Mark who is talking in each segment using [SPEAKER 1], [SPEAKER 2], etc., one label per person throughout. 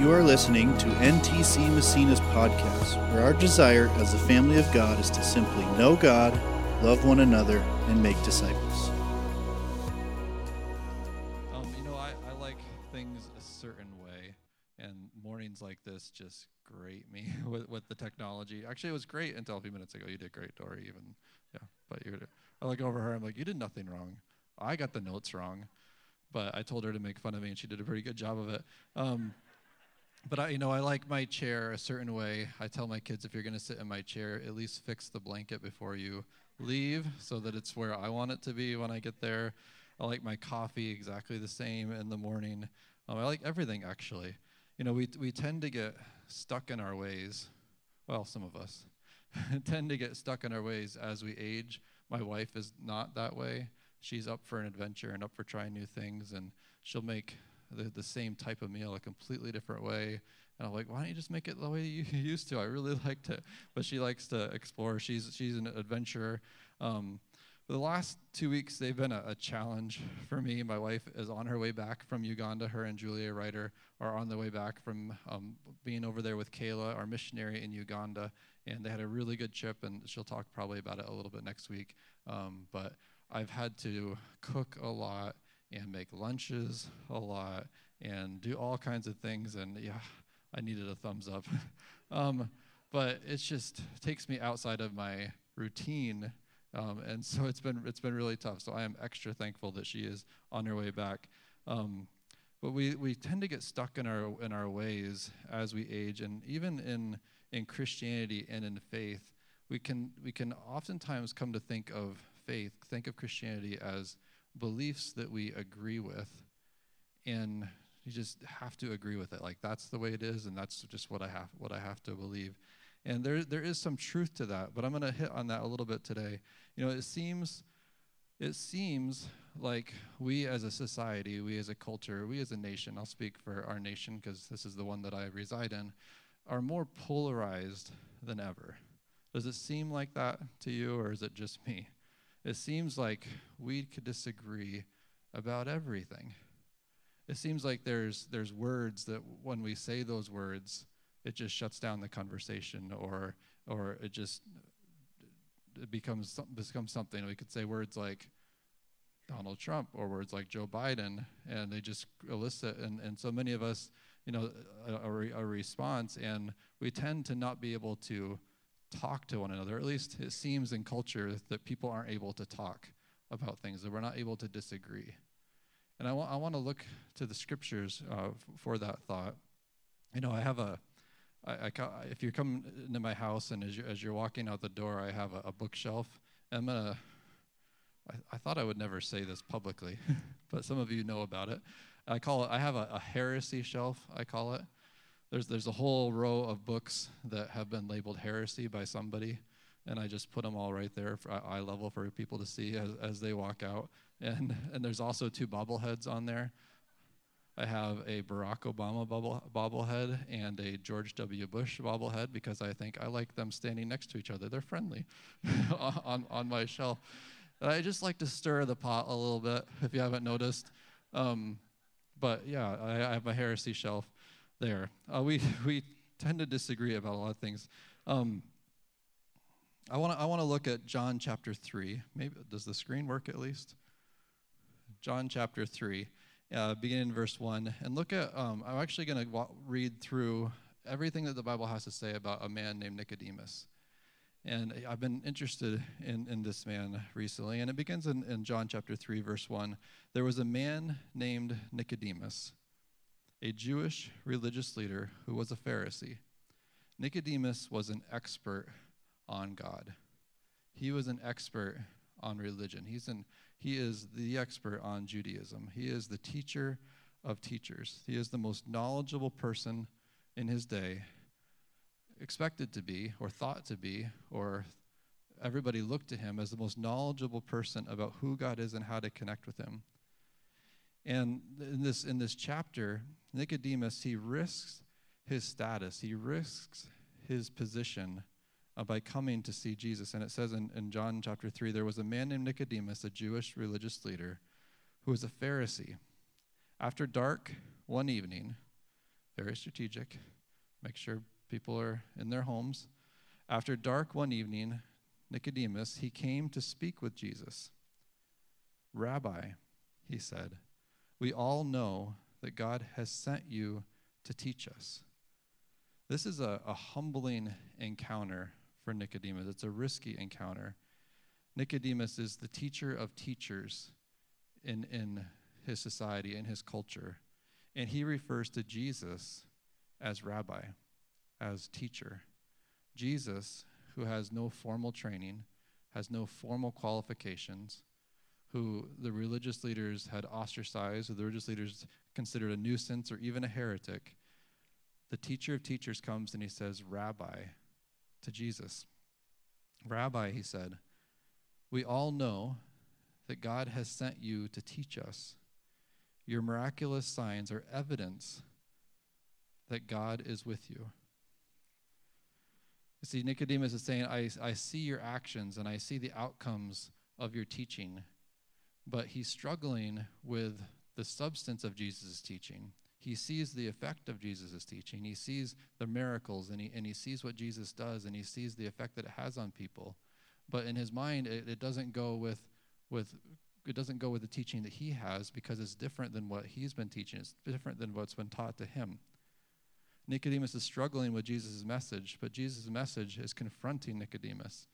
[SPEAKER 1] You are listening to NTC Massena's podcast, where our desire as the family of God is to simply know God, love one another, and make disciples.
[SPEAKER 2] Um, you know, I, I like things a certain way, and mornings like this just grate me with, with the technology. Actually, it was great until a few minutes ago. You did great, Dory. Even yeah, but you're, I look over her. I'm like, you did nothing wrong. I got the notes wrong, but I told her to make fun of me, and she did a pretty good job of it. Um, but I, you know, I like my chair a certain way. I tell my kids if you're going to sit in my chair, at least fix the blanket before you leave, so that it's where I want it to be when I get there. I like my coffee exactly the same in the morning. Um, I like everything actually. You know, we we tend to get stuck in our ways. Well, some of us tend to get stuck in our ways as we age. My wife is not that way. She's up for an adventure and up for trying new things, and she'll make the, the same type of meal a completely different way. And I'm like, why don't you just make it the way you used to? I really liked it. But she likes to explore. She's, she's an adventurer. Um, the last two weeks, they've been a, a, challenge for me. My wife is on her way back from Uganda. Her and Julia Ryder are on the way back from um, being over there with Kayla, our missionary in Uganda. And they had a really good trip, and she'll talk probably about it a little bit next week. Um, but I've had to cook a lot and make lunches a lot and do all kinds of things. And yeah, I needed a thumbs up. um, but it just takes me outside of my routine. Um, and so it's been it's been really tough. So I am extra thankful that she is on her way back. Um, but we, we tend to get stuck in our in our ways as we age, and even in in Christianity and in faith, we can we can oftentimes come to think of faith, think of Christianity as beliefs that we agree with, and you just have to agree with it. Like that's the way it is, and that's just what I have what I have to believe. And there there is some truth to that, but I'm going to hit on that a little bit today. You know, it seems it seems like we as a society, we as a culture, we as a nation, I'll speak for our nation because this is the one that I reside in, are more polarized than ever. Does it seem like that to you, or is it just me? It seems like we could disagree about everything. It seems like there's there's words that when we say those words, it just shuts down the conversation, or or it just it becomes becomes something. We could say words like Donald Trump or words like Joe Biden, and they just elicit. And, and so many of us, you know, a, a, a response, and we tend to not be able to talk to one another. At least it seems in culture that people aren't able to talk about things, that we're not able to disagree. And I, wa- I want to look to the scriptures uh, f- for that thought. You know, I have a, I, I ca- if you come into my house and as you're, as you're walking out the door, I have a, a bookshelf. I'm going to, I thought I would never say this publicly, but some of you know about it. I call it, I have a, a heresy shelf, I call it. There's, there's a whole row of books that have been labeled heresy by somebody, and I just put them all right there for eye level for people to see as, as they walk out. And, and there's also two bobbleheads on there. I have a Barack Obama bobble, bobblehead and a George W. Bush bobblehead because I think I like them standing next to each other. They're friendly on, on my shelf. I just like to stir the pot a little bit, if you haven't noticed. Um, but yeah, I, I, have a heresy shelf there. Uh, we we tend to disagree about a lot of things. Um, I want to I want to look at John chapter three. Maybe does the screen work at least? John chapter three, uh, beginning in verse one, and look at. Um, I'm actually going to wa- read through everything that the Bible has to say about a man named Nicodemus. And I've been interested in, in this man recently. And it begins in, in John chapter 3, verse 1. There was a man named Nicodemus, a Jewish religious leader who was a Pharisee. Nicodemus was an expert on God. He was an expert on religion. He's an, he is the expert on Judaism. He is the teacher of teachers. He is the most knowledgeable person in his day expected to be, or thought to be, or everybody looked to him as the most knowledgeable person about who God is and how to connect with him. And in this, in this chapter, Nicodemus, he risks his status, he risks his position uh, by coming to see Jesus. And it says in, in John chapter 3 there was a man named Nicodemus, a Jewish religious leader, who was a Pharisee. After dark one evening, very strategic, make sure people are in their homes. After dark one evening, Nicodemus, he came to speak with Jesus. Rabbi, he said, we all know that God has sent you to teach us. This is a, a humbling encounter for Nicodemus. It's a risky encounter. Nicodemus is the teacher of teachers in, in his society, in his culture. And he refers to Jesus as rabbi, as teacher. Jesus, who has no formal training, has no formal qualifications, who the religious leaders had ostracized, who the religious leaders considered a nuisance or even a heretic, the teacher of teachers comes and he says, Rabbi, to Jesus. Rabbi, he said, we all know that God has sent you to teach us. Your miraculous signs are evidence that God is with you. You see, Nicodemus is saying, I, I see your actions and I see the outcomes of your teaching, but he's struggling with the substance of Jesus' teaching. He sees the effect of Jesus' teaching. He sees the miracles and he, and he sees what Jesus does and he sees the effect that it has on people. But in his mind, it, it doesn't go with, with it doesn't go with the teaching that he has because it's different than what he's been teaching. It's different than what's been taught to him. Nicodemus is struggling with Jesus' message, but Jesus' message is confronting Nicodemus.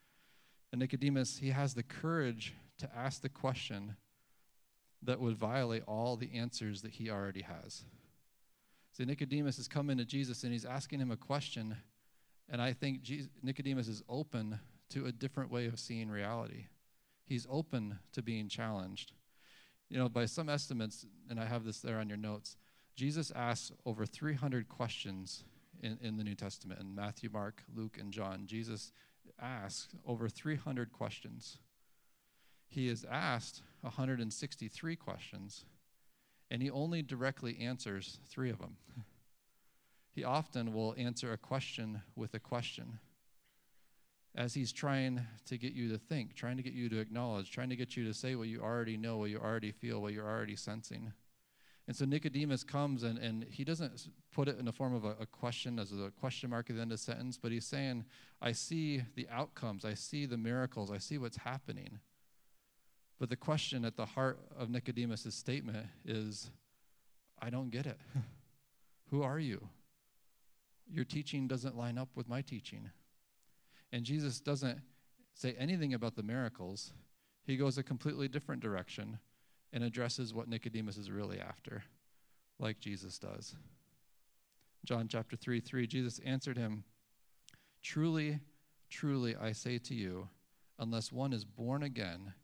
[SPEAKER 2] And Nicodemus, he has the courage to ask the question that would violate all the answers that he already has. See, Nicodemus is coming to Jesus and he's asking him a question, and I think Jesus, Nicodemus is open to a different way of seeing reality. He's open to being challenged. You know, by some estimates, and I have this there on your notes, Jesus asks over 300 questions in, in the New Testament. In Matthew, Mark, Luke, and John, Jesus asks over 300 questions. He is asked 163 questions, and he only directly answers three of them. He often will answer a question with a question as he's trying to get you to think, trying to get you to acknowledge, trying to get you to say what you already know, what you already feel, what you're already sensing. And so Nicodemus comes and, and he doesn't put it in the form of a, a, question as a question mark at the end of the sentence, but he's saying, I see the outcomes, I see the miracles, I see what's happening. But the question at the heart of Nicodemus' statement is, I don't get it. Who are you? Your teaching doesn't line up with my teaching. And Jesus doesn't say anything about the miracles. He goes a completely different direction and addresses what Nicodemus is really after, like Jesus does. John chapter 3 3, Jesus answered him, Truly, truly, I say to you, unless one is born again,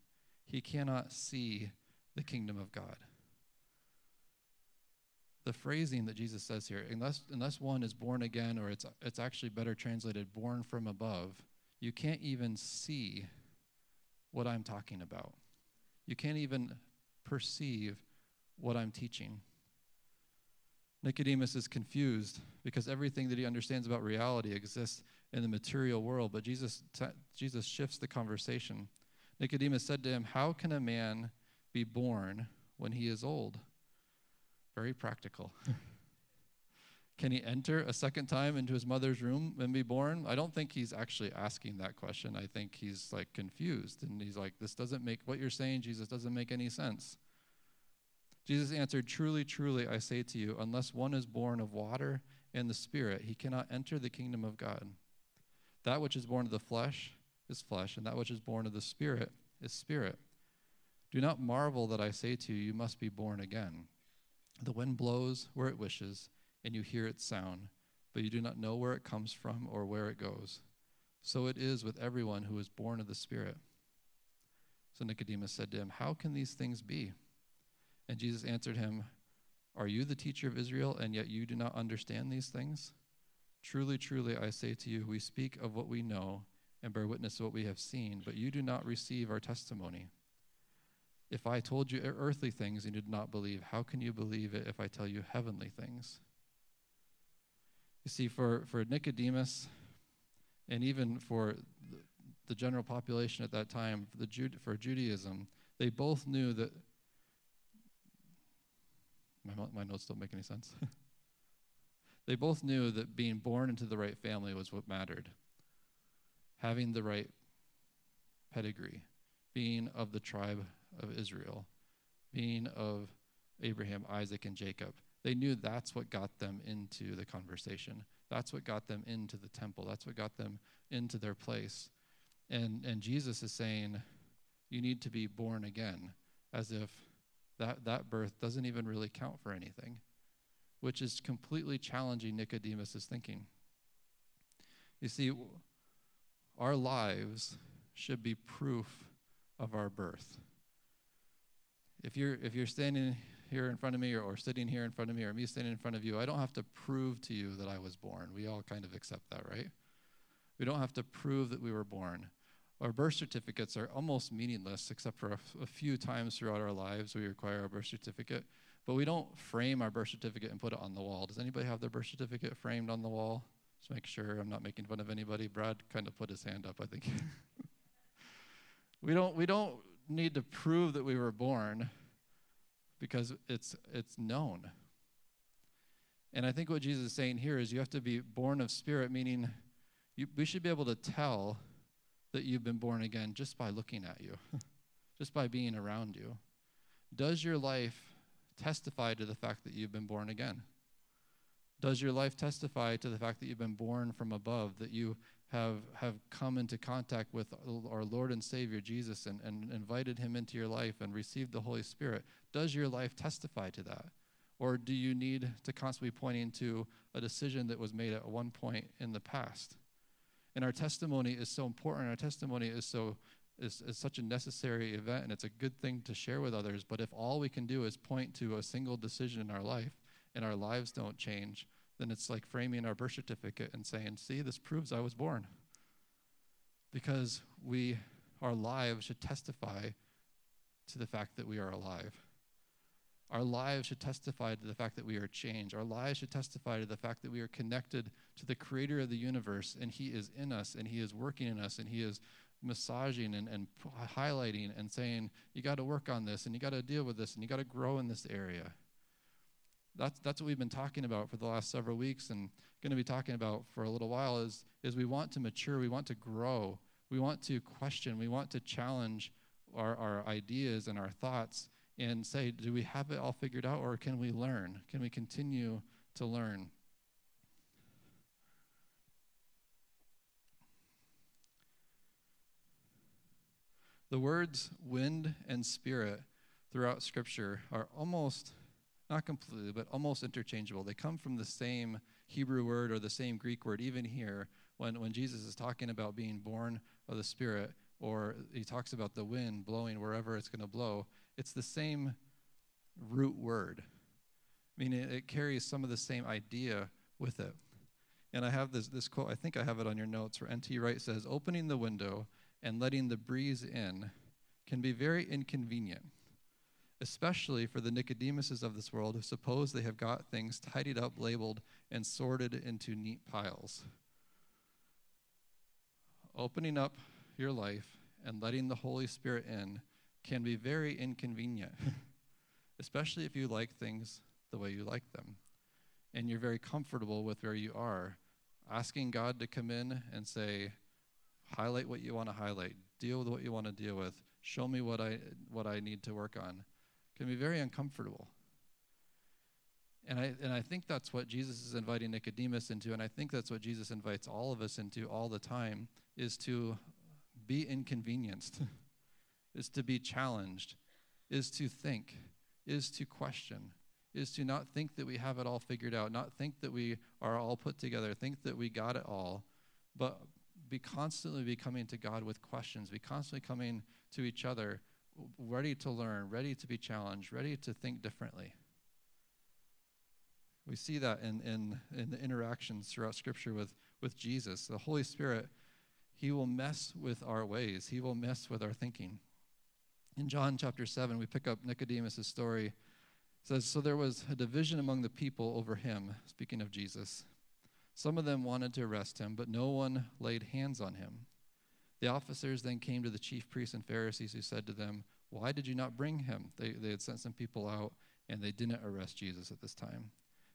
[SPEAKER 2] he cannot see the kingdom of God. The phrasing that Jesus says here, unless, unless one is born again, or it's, it's actually better translated, born from above, you can't even see what I'm talking about. You can't even perceive what I'm teaching. Nicodemus is confused because everything that he understands about reality exists in the material world, but Jesus, t- Jesus shifts the conversation. Nicodemus said to him, How can a man be born when he is old? Very practical. Can he enter a second time into his mother's room and be born? I don't think he's actually asking that question. I think he's like confused and he's like, This doesn't make what you're saying, Jesus, doesn't make any sense. Jesus answered, Truly, truly, I say to you, unless one is born of water and the Spirit, he cannot enter the kingdom of God. That which is born of the flesh is flesh, and that which is born of the Spirit is spirit. Do not marvel that I say to you, You must be born again. The wind blows where it wishes, and you hear its sound, but you do not know where it comes from or where it goes. So it is with everyone who is born of the Spirit. So Nicodemus said to him, How can these things be? And Jesus answered him, Are you the teacher of Israel, and yet you do not understand these things? Truly, truly, I say to you, we speak of what we know and bear witness to what we have seen, but you do not receive our testimony. If I told you earthly things and you did not believe, how can you believe it if I tell you heavenly things? You see, for, for Nicodemus, and even for the general population at that time, for, the Jude, for Judaism, they both knew that. My, my notes don't make any sense. They both knew that being born into the right family was what mattered. Having the right pedigree, being of the tribe of Israel, being of Abraham, Isaac, and Jacob. They knew that's what got them into the conversation. That's what got them into the temple. That's what got them into their place. And, and Jesus is saying, you need to be born again, as if that, that birth doesn't even really count for anything, which is completely challenging Nicodemus' thinking. You see, our lives should be proof of our birth. If you're, if you're standing here in front of me or, or sitting here in front of me or me standing in front of you, I don't have to prove to you that I was born. We all kind of accept that, right? We don't have to prove that we were born. Our birth certificates are almost meaningless, except for a, f- a few times throughout our lives we require a birth certificate. But we don't frame our birth certificate and put it on the wall. Does anybody have their birth certificate framed on the wall? Just make sure I'm not making fun of anybody. Brad kind of put his hand up, I think. we don't we don't need to prove that we were born because it's it's known. And I think what Jesus is saying here is you have to be born of spirit, meaning you, we should be able to tell that you've been born again just by looking at you, just by being around you. Does your life testify to the fact that you've been born again? Does your life testify to the fact that you've been born from above, that you have, have come into contact with our Lord and Savior Jesus and, and invited him into your life and received the Holy Spirit? Does your life testify to that? Or do you need to constantly be pointing to a decision that was made at one point in the past? And our testimony is so important. Our testimony is so is, is such a necessary event and it's a good thing to share with others. But if all we can do is point to a single decision in our life and our lives don't change, then it's like framing our birth certificate and saying, see, this proves I was born. Because we our lives should testify to the fact that we are alive. Our lives should testify to the fact that we are changed. Our lives should testify to the fact that we are connected to the creator of the universe and he is in us and he is working in us and he is massaging and, and highlighting and saying, you got to work on this and you got to deal with this and you got to grow in this area. That's, that's what we've been talking about for the last several weeks and going to be talking about for a little while is, is we want to mature, we want to grow, we want to question, we want to challenge our, our ideas and our thoughts and say, do we have it all figured out or can we learn? Can we continue to learn? The words wind and spirit throughout Scripture are almost, not completely, but almost interchangeable. They come from the same Hebrew word or the same Greek word, even here, when, when Jesus is talking about being born of the Spirit, or he talks about the wind blowing wherever it's going to blow it's the same root word. I mean, it, it, carries some of the same idea with it. And I have this, this quote, I think I have it on your notes, where N.T. Wright says, Opening the window and letting the breeze in can be very inconvenient, especially for the Nicodemuses of this world who suppose they have got things tidied up, labeled, and sorted into neat piles. Opening up your life and letting the Holy Spirit in can be very inconvenient, especially if you like things the way you like them and you're very comfortable with where you are. Asking God to come in and say, highlight what you want to highlight, deal with what you want to deal with, show me what I, what I need to work on, can be very uncomfortable. And I, and I think that's what Jesus is inviting Nicodemus into, and I think that's what Jesus invites all of us into all the time, is to be inconvenienced. is to be challenged, is to think, is to question, is to not think that we have it all figured out, not think that we are all put together, think that we got it all, but be constantly be coming to God with questions, be constantly coming to each other, ready to learn, ready to be challenged, ready to think differently. We see that in, in, in the interactions throughout Scripture with, with Jesus. The Holy Spirit, He will mess with our ways, He will mess with our thinking. In John chapter 7, we pick up Nicodemus' story. It says, So there was a division among the people over him, speaking of Jesus. Some of them wanted to arrest him, but no one laid hands on him. The officers then came to the chief priests and Pharisees, who said to them, Why did you not bring him? They, they had sent some people out, and they didn't arrest Jesus at this time.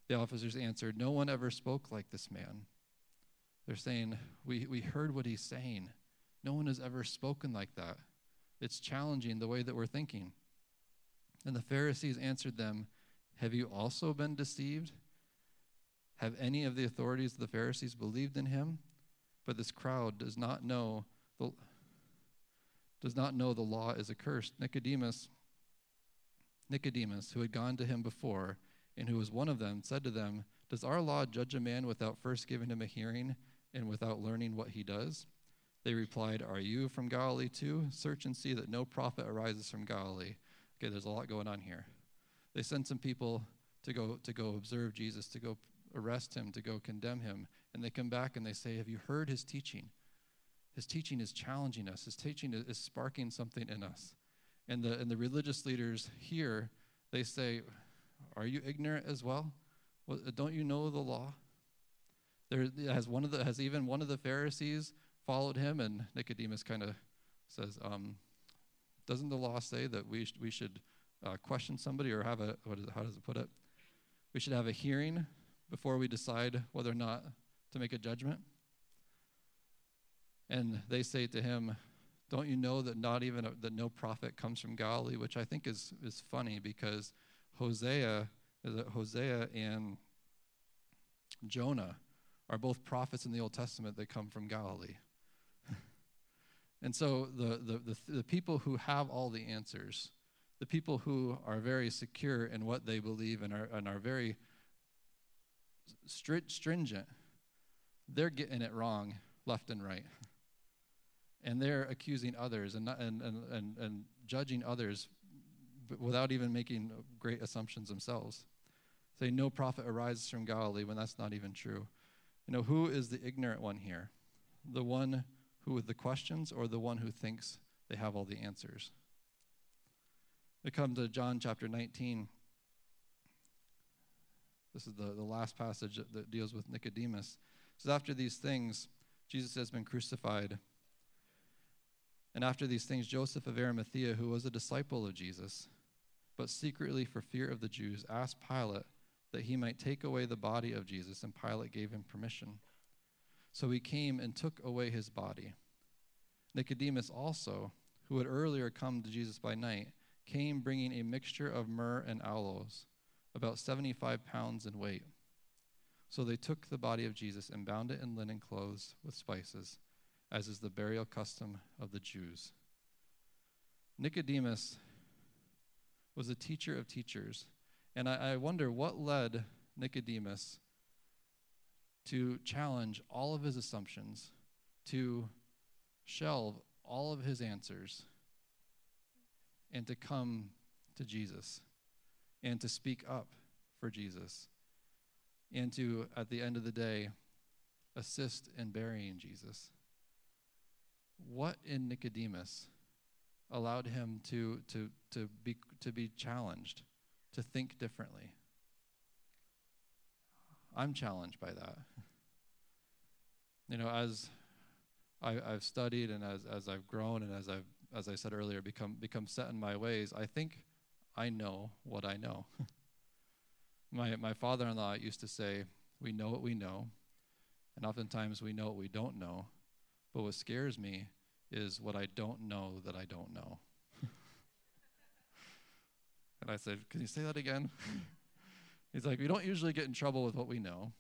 [SPEAKER 2] The officers answered, No one ever spoke like this man. They're saying, we, we heard what he's saying. No one has ever spoken like that. It's challenging the way that we're thinking. And the Pharisees answered them, Have you also been deceived? Have any of the authorities of the Pharisees believed in him? But this crowd does not know the, does not know the law is accursed. Nicodemus, Nicodemus, who had gone to him before, and who was one of them, said to them, Does our law judge a man without first giving him a hearing and without learning what he does? They replied, Are you from Galilee too? Search and see that no prophet arises from Galilee. Okay, there's a lot going on here. They send some people to go to go observe Jesus, to go arrest him, to go condemn him, and they come back and they say, Have you heard his teaching? His teaching is challenging us. His teaching is sparking something in us. And the and the religious leaders here, they say, Are you ignorant as well? well don't you know the law? There has one of the has even one of the Pharisees followed him, and Nicodemus kind of says, um, "Doesn't the law say that we sh- we should uh, question somebody or have a what is it, how does it put it? We should have a hearing before we decide whether or not to make a judgment." And they say to him, "Don't you know that not even a, that no prophet comes from Galilee?" Which I think is is funny because Hosea Hosea and Jonah are both prophets in the Old Testament that come from Galilee. and so the, the, the, the, people who have all the answers, the people who are very secure in what they believe and are, and are very stri- stringent, they're getting it wrong left and right. And they're accusing others and, and, and, and, and judging others without even making great assumptions themselves. Say, no prophet arises from Galilee when that's not even true. You know, who is the ignorant one here? The one who with the questions or the one who thinks they have all the answers? We come to John chapter 19. This is the, the last passage that, that deals with Nicodemus. It says, After these things, Jesus has been crucified. And after these things, Joseph of Arimathea, who was a disciple of Jesus, but secretly for fear of the Jews, asked Pilate that he might take away the body of Jesus, and Pilate gave him permission. So he came and took away his body. Nicodemus also, who had earlier come to Jesus by night, came bringing a mixture of myrrh and aloes, about 75 pounds in weight. So they took the body of Jesus and bound it in linen clothes with spices, as is the burial custom of the Jews. Nicodemus was a teacher of teachers and I, I wonder what led Nicodemus to challenge all of his assumptions, to shelve all of his answers, and to come to Jesus, and to speak up for Jesus, and to, at the end of the day, assist in burying Jesus. What in Nicodemus allowed him to, to, to, be, to be challenged? to think differently. I'm challenged by that. You know, as I, have studied and as, as I've grown and as I've, as I said earlier, become, become set in my ways, I think I know what I know. my, my father in law used to say, We know what we know, and oftentimes we know what we don't know. But what scares me is what I don't know that I don't know. And I said, Can you say that again? He's like, We don't usually get in trouble with what we know.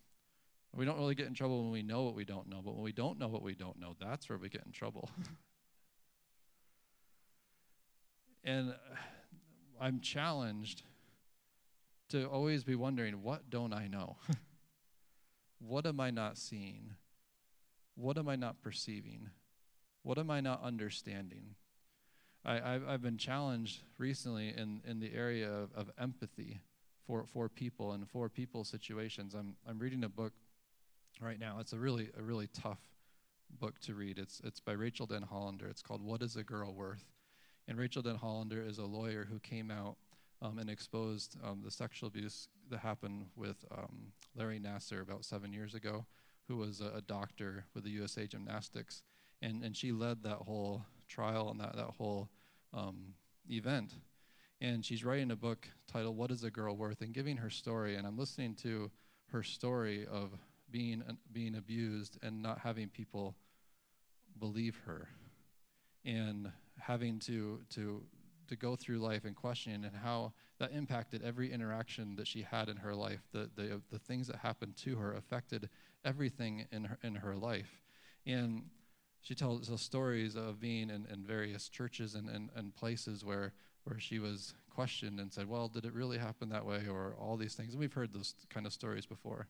[SPEAKER 2] We don't really get in trouble when we know what we don't know, but when we don't know what we don't know, that's where we get in trouble. and uh, I'm challenged to always be wondering, what don't I know? what am I not seeing? What am I not perceiving? What am I not understanding? I, I've, I've been challenged recently in, in the area of, of empathy for, for people and for people's situations. I'm, I'm reading a book right now. It's a really, a really tough book to read. It's, it's by Rachael Denhollander. It's called What is a Girl Worth? And Rachael Denhollander is a lawyer who came out um, and exposed um, the sexual abuse that happened with um, Larry Nassar about seven years ago, who was a, a doctor with the USA Gymnastics. And, and she led that whole trial and that, that whole um, event. And she's writing a book titled What is a Girl Worth? and giving her story. And I'm listening to her story of being being abused and not having people believe her and having to to to go through life and questioning and how that impacted every interaction that she had in her life the the, the things that happened to her affected everything in her in her life and she tells us stories of being in, in various churches and, and, and places where where she was questioned and said, Well, did it really happen that way? or all these things. And we've heard those kind of stories before.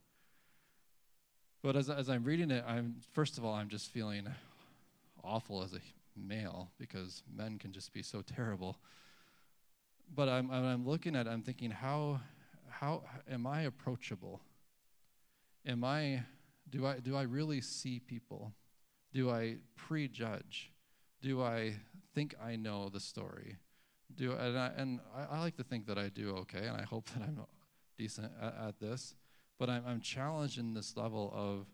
[SPEAKER 2] But as, as I'm reading it, I'm first of all, I'm just feeling awful as a male because men can just be so terrible. But I'm, I'm looking at it, I'm thinking, how, how am I approachable? Am I, do I, do I really see people? Do I prejudge? Do I think I know the story? Do and I, and I, I like to think that I do okay, and I hope that I'm decent at, at this. But I'm, I'm challenged in this level of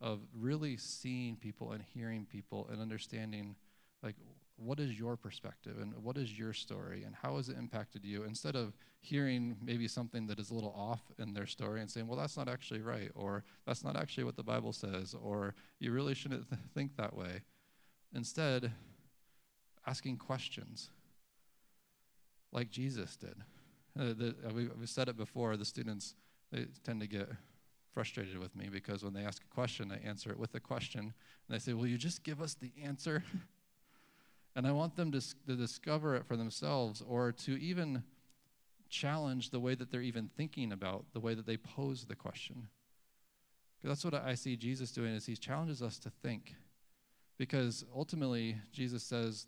[SPEAKER 2] of really seeing people and hearing people and understanding like what is your perspective and what is your story and how has it impacted you instead of hearing maybe something that is a little off in their story and saying well that's not actually right or that's not actually what the bible says or you really shouldn't th- think that way instead asking questions like Jesus did. Uh, the, uh, we, have said it before, the students they tend to get frustrated with me because when they ask a question, I answer it with a question. And they say, Will you just give us the answer? and I want them to, to discover it for themselves or to even challenge the way that they're even thinking about the way that they pose the question. Because that's what I see Jesus doing is he challenges us to think. Because ultimately, Jesus says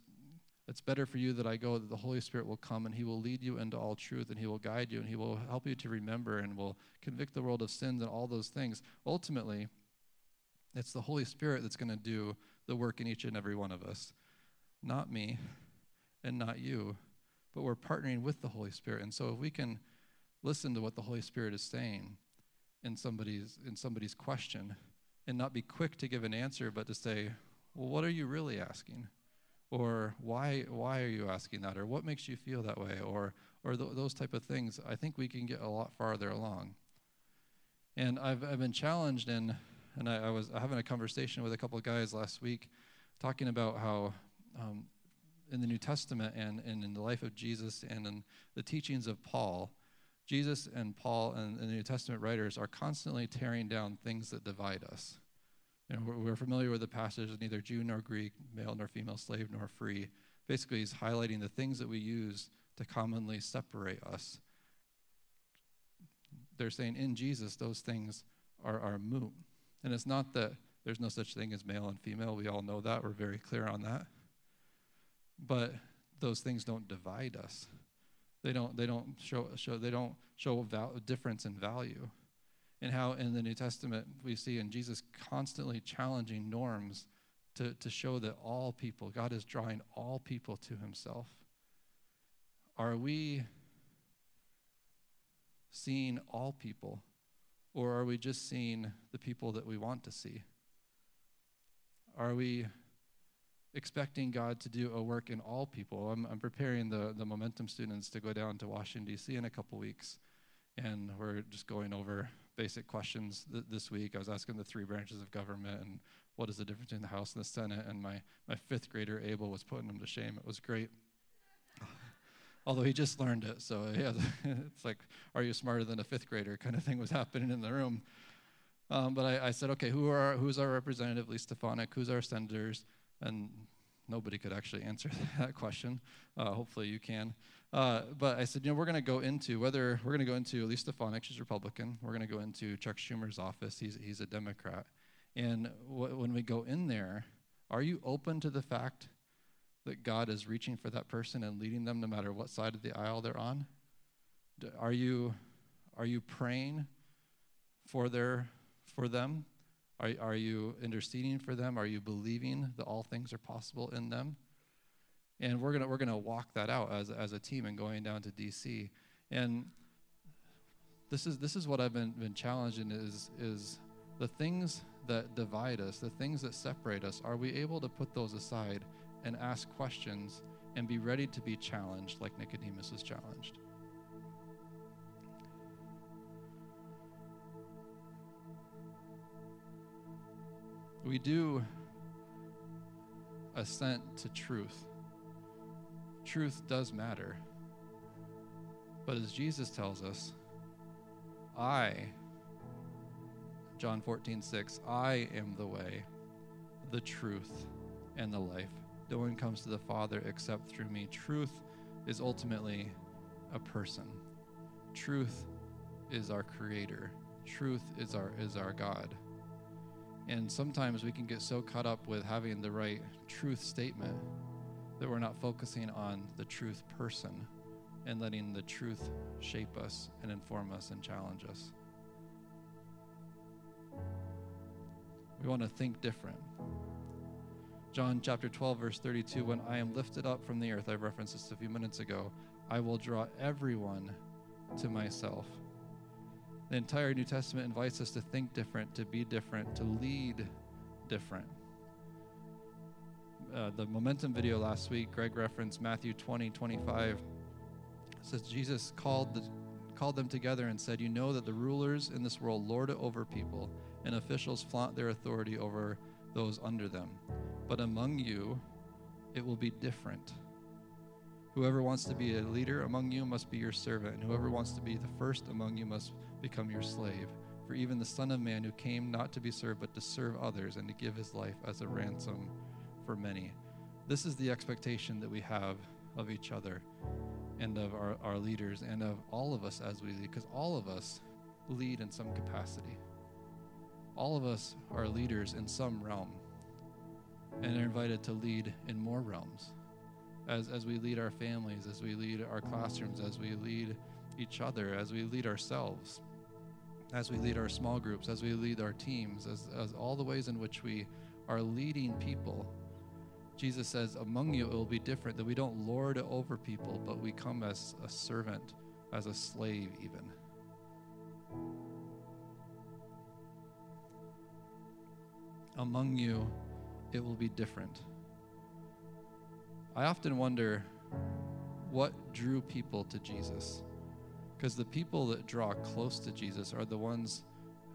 [SPEAKER 2] it's better for you that I go, that the Holy Spirit will come and He will lead you into all truth and He will guide you and He will help you to remember and will convict the world of sins and all those things. Ultimately, it's the Holy Spirit that's going to do the work in each and every one of us, not me and not you, but we're partnering with the Holy Spirit. And so if we can listen to what the Holy Spirit is saying in somebody's in somebody's question and not be quick to give an answer, but to say, well, what are you really asking? or why why are you asking that or what makes you feel that way or or th- those type of things i think we can get a lot farther along and i've, I've been challenged in and I, I was having a conversation with a couple of guys last week talking about how um, in the new testament and, and in the life of jesus and in the teachings of paul jesus and paul and, and the new testament writers are constantly tearing down things that divide us you know, we're, we're familiar with the passage neither Jew nor Greek, male nor female, slave nor free. Basically, he's highlighting the things that we use to commonly separate us. They're saying in Jesus, those things are, are moot. And it's not that there's no such thing as male and female. We all know that. We're very clear on that. But those things don't divide us. They don't, they don't show, show, they don't show a difference in value and how in the New Testament we see in Jesus constantly challenging norms to, to show that all people, God is drawing all people to himself. Are we seeing all people, or are we just seeing the people that we want to see? Are we expecting God to do a work in all people? I'm, I'm preparing the, the Momentum students to go down to Washington, D.C. in a couple weeks, and we're just going over basic questions th- this week. I was asking the three branches of government and what is the difference between the House and the Senate, and my, my fifth grader, Abel, was putting them to shame. It was great. Although he just learned it, so yeah, it's like, are you smarter than a fifth grader kind of thing was happening in the room. Um, but I, I, said, okay, who are who's our representative, Lee Stefanik? Who's our senators? And nobody could actually answer that question. Uh, hopefully you can. Uh, but I said, you know, we're going to go into whether we're going to go into Lee Stefanik, she's Republican. We're going to go into Chuck Schumer's office. He's he's a Democrat. And w- when we go in there, are you open to the fact that God is reaching for that person and leading them no matter what side of the aisle they're on? Are you are you praying for their for them? Are, are you interceding for them? Are you believing that all things are possible in them? And we're gonna we're gonna walk that out as as a team and going down to DC. And this is this is what I've been been challenging is is the things that divide us, the things that separate us, are we able to put those aside and ask questions and be ready to be challenged like Nicodemus was challenged? We do assent to truth. Truth does matter. But as Jesus tells us, I, John 14, 6, I am the way, the truth, and the life. No one comes to the Father except through me. Truth is ultimately a person. Truth is our creator. Truth is our is our God. And sometimes we can get so caught up with having the right truth statement that we're not focusing on the truth person and letting the truth shape us and inform us and challenge us. We want to think different. John chapter 12, verse 32 When I am lifted up from the earth, I referenced this a few minutes ago, I will draw everyone to myself. The entire New Testament invites us to think different, to be different, to lead different. Uh, the momentum video last week, Greg referenced Matthew 20, 25. It says Jesus called, the, called them together and said, You know that the rulers in this world lord it over people, and officials flaunt their authority over those under them. But among you, it will be different. Whoever wants to be a leader among you must be your servant, and whoever wants to be the first among you must become your slave. For even the Son of Man who came not to be served, but to serve others and to give his life as a ransom for many. This is the expectation that we have of each other and of our, our leaders and of all of us as we lead, because all of us lead in some capacity. All of us are leaders in some realm and are invited to lead in more realms. As, as we lead our families, as we lead our classrooms, as we lead each other, as we lead ourselves as we lead our small groups, as we lead our teams, as, as all the ways in which we are leading people. Jesus says, Among you it will be different, that we don't lord over people, but we come as a servant, as a slave, even. Among you it will be different. I often wonder what drew people to Jesus. Because the people that draw close to Jesus are the ones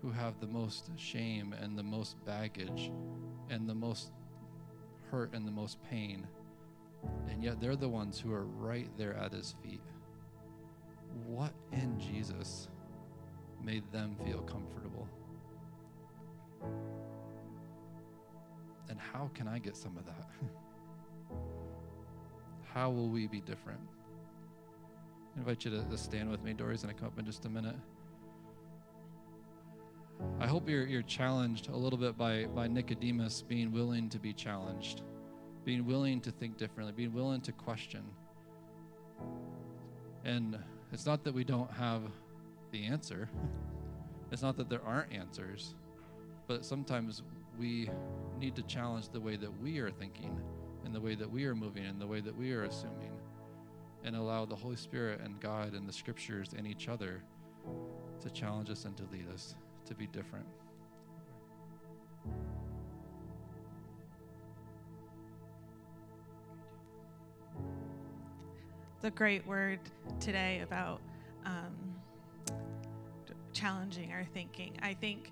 [SPEAKER 2] who have the most shame and the most baggage and the most hurt and the most pain. And yet they're the ones who are right there at his feet. What in Jesus made them feel comfortable? And how can I get some of that? how will we be different? I invite you to, to stand with me. Dory's going to come up in just a minute. I hope you're, you're challenged a little bit by, by Nicodemus being willing to be challenged, being willing to think differently, being willing to question. And it's not that we don't have the answer, it's not that there aren't answers, but sometimes we need to challenge the way that we are thinking and the way that we are moving and the way that we are assuming and allow the Holy Spirit and God and the scriptures and each other to challenge us and to lead us to be different.
[SPEAKER 3] The great word today about um, challenging our thinking. I think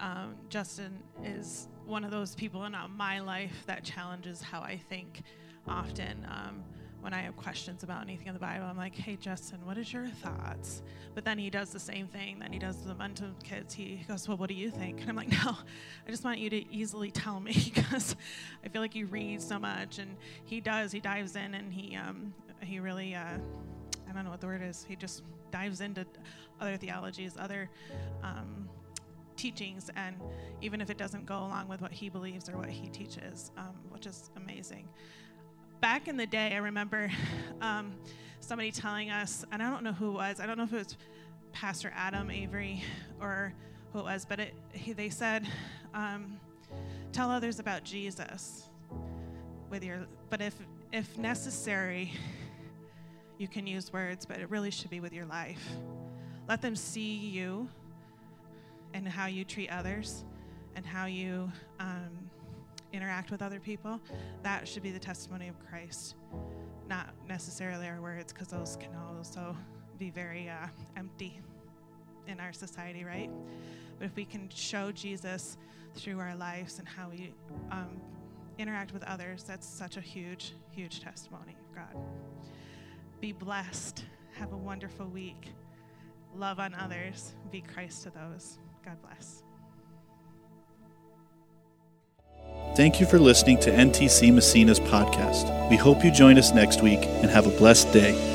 [SPEAKER 3] um, Justin is one of those people in my life that challenges how I think often. Um, when I have questions about anything in the Bible, I'm like, hey, Justin, what is your thoughts? But then he does the same thing. Then he does the mental kids. He goes, well, what do you think? And I'm like, no, I just want you to easily tell me because I feel like you read so much. And he does. He dives in and he, um, he really, uh, I don't know what the word is. He just dives into other theologies, other um, teachings, and even if it doesn't go along with what he believes or what he teaches, um, which is amazing back in the day, I remember um, somebody telling us, and I don't know who it was. I don't know if it was Pastor Adam Avery or who it was, but it, he, they said, um, "Tell others about Jesus with your, but if if necessary, you can use words, but it really should be with your life. Let them see you and how you treat others and how you." Um, interact with other people, that should be the testimony of Christ, not necessarily our words, because those can also be very uh, empty in our society, right? But if we can show Jesus through our lives and how we um, interact with others, that's such a huge, huge testimony of God. Be blessed. Have a wonderful week. Love on others. Be Christ to those. God bless.
[SPEAKER 1] Thank you for listening to NTC Massena's podcast. We hope you join us next week and have a blessed day.